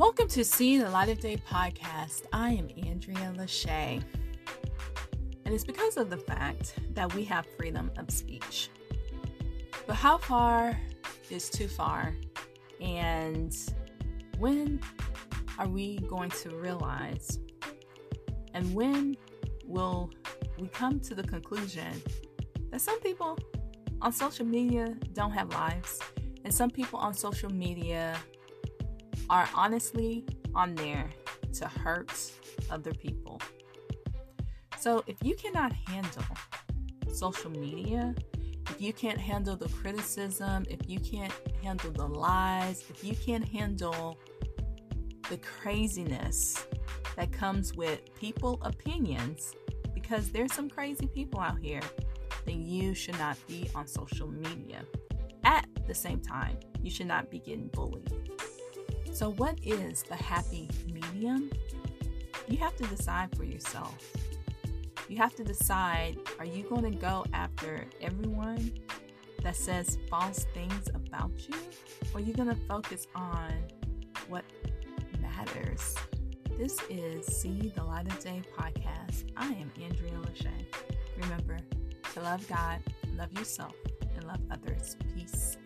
Welcome to See the Light of Day podcast. I am Andrea Lachey. And it's because of the fact that we have freedom of speech. But how far is too far? And when are we going to realize? And when will we come to the conclusion that some people on social media don't have lives, and some people on social media are honestly on there to hurt other people. So if you cannot handle social media, if you can't handle the criticism, if you can't handle the lies, if you can't handle the craziness that comes with people opinions, because there's some crazy people out here, then you should not be on social media. At the same time, you should not be getting bullied. So, what is the happy medium? You have to decide for yourself. You have to decide are you going to go after everyone that says false things about you? Or are you going to focus on what matters? This is See the Light of Day podcast. I am Andrea Lachey. Remember to love God, love yourself, and love others. Peace